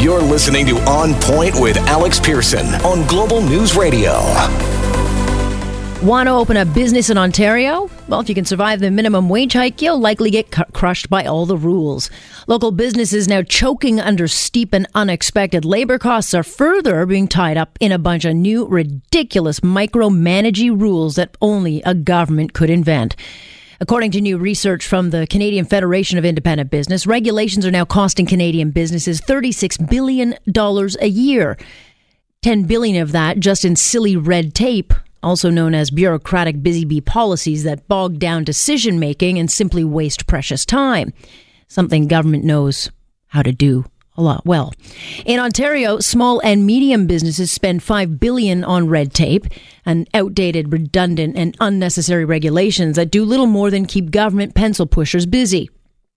You're listening to On Point with Alex Pierson on Global News Radio. Want to open a business in Ontario? Well, if you can survive the minimum wage hike, you'll likely get cu- crushed by all the rules. Local businesses now choking under steep and unexpected labor costs are further being tied up in a bunch of new, ridiculous micromanaging rules that only a government could invent. According to new research from the Canadian Federation of Independent Business, regulations are now costing Canadian businesses $36 billion a year. 10 billion of that just in silly red tape also known as bureaucratic busy bee policies that bog down decision making and simply waste precious time. Something government knows how to do lot well. In Ontario, small and medium businesses spend 5 billion on red tape and outdated, redundant and unnecessary regulations that do little more than keep government pencil pushers busy.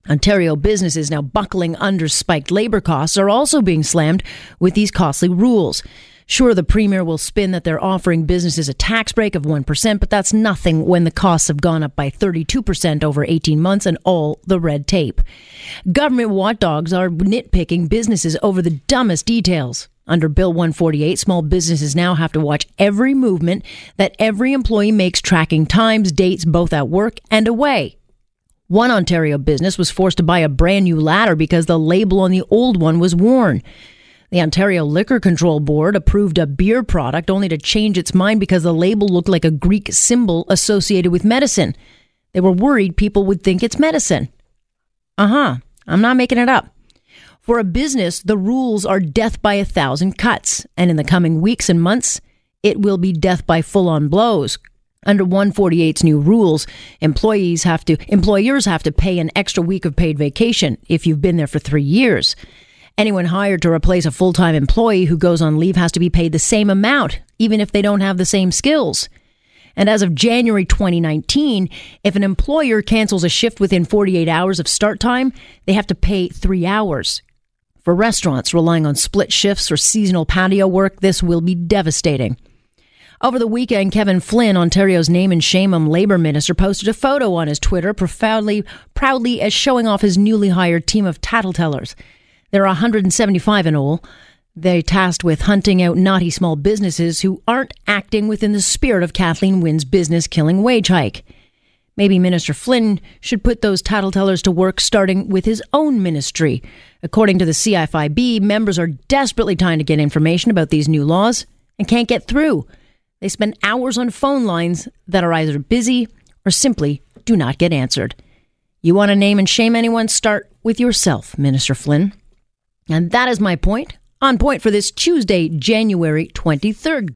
Ontario businesses now buckling under spiked labor costs are also being slammed with these costly rules. Sure, the Premier will spin that they're offering businesses a tax break of 1%, but that's nothing when the costs have gone up by 32% over 18 months and all the red tape. Government watchdogs are nitpicking businesses over the dumbest details. Under Bill 148, small businesses now have to watch every movement that every employee makes, tracking times, dates, both at work and away. One Ontario business was forced to buy a brand new ladder because the label on the old one was worn. The Ontario Liquor Control Board approved a beer product only to change its mind because the label looked like a Greek symbol associated with medicine. They were worried people would think it's medicine. Uh huh. I'm not making it up. For a business, the rules are death by a thousand cuts, and in the coming weeks and months, it will be death by full on blows. Under 148's new rules, employees have to employers have to pay an extra week of paid vacation if you've been there for 3 years. Anyone hired to replace a full time employee who goes on leave has to be paid the same amount, even if they don't have the same skills. And as of January 2019, if an employer cancels a shift within 48 hours of start time, they have to pay three hours. For restaurants relying on split shifts or seasonal patio work, this will be devastating. Over the weekend, Kevin Flynn, Ontario's name and shame labor minister, posted a photo on his Twitter, profoundly, proudly as showing off his newly hired team of tattletellers. There are 175 in all. They're tasked with hunting out naughty small businesses who aren't acting within the spirit of Kathleen Wynne's business killing wage hike. Maybe Minister Flynn should put those tattletellers to work starting with his own ministry. According to the CFIB, members are desperately trying to get information about these new laws and can't get through. They spend hours on phone lines that are either busy or simply do not get answered. You want to name and shame anyone? Start with yourself, Minister Flynn. And that is my point. On point for this Tuesday, January 23rd.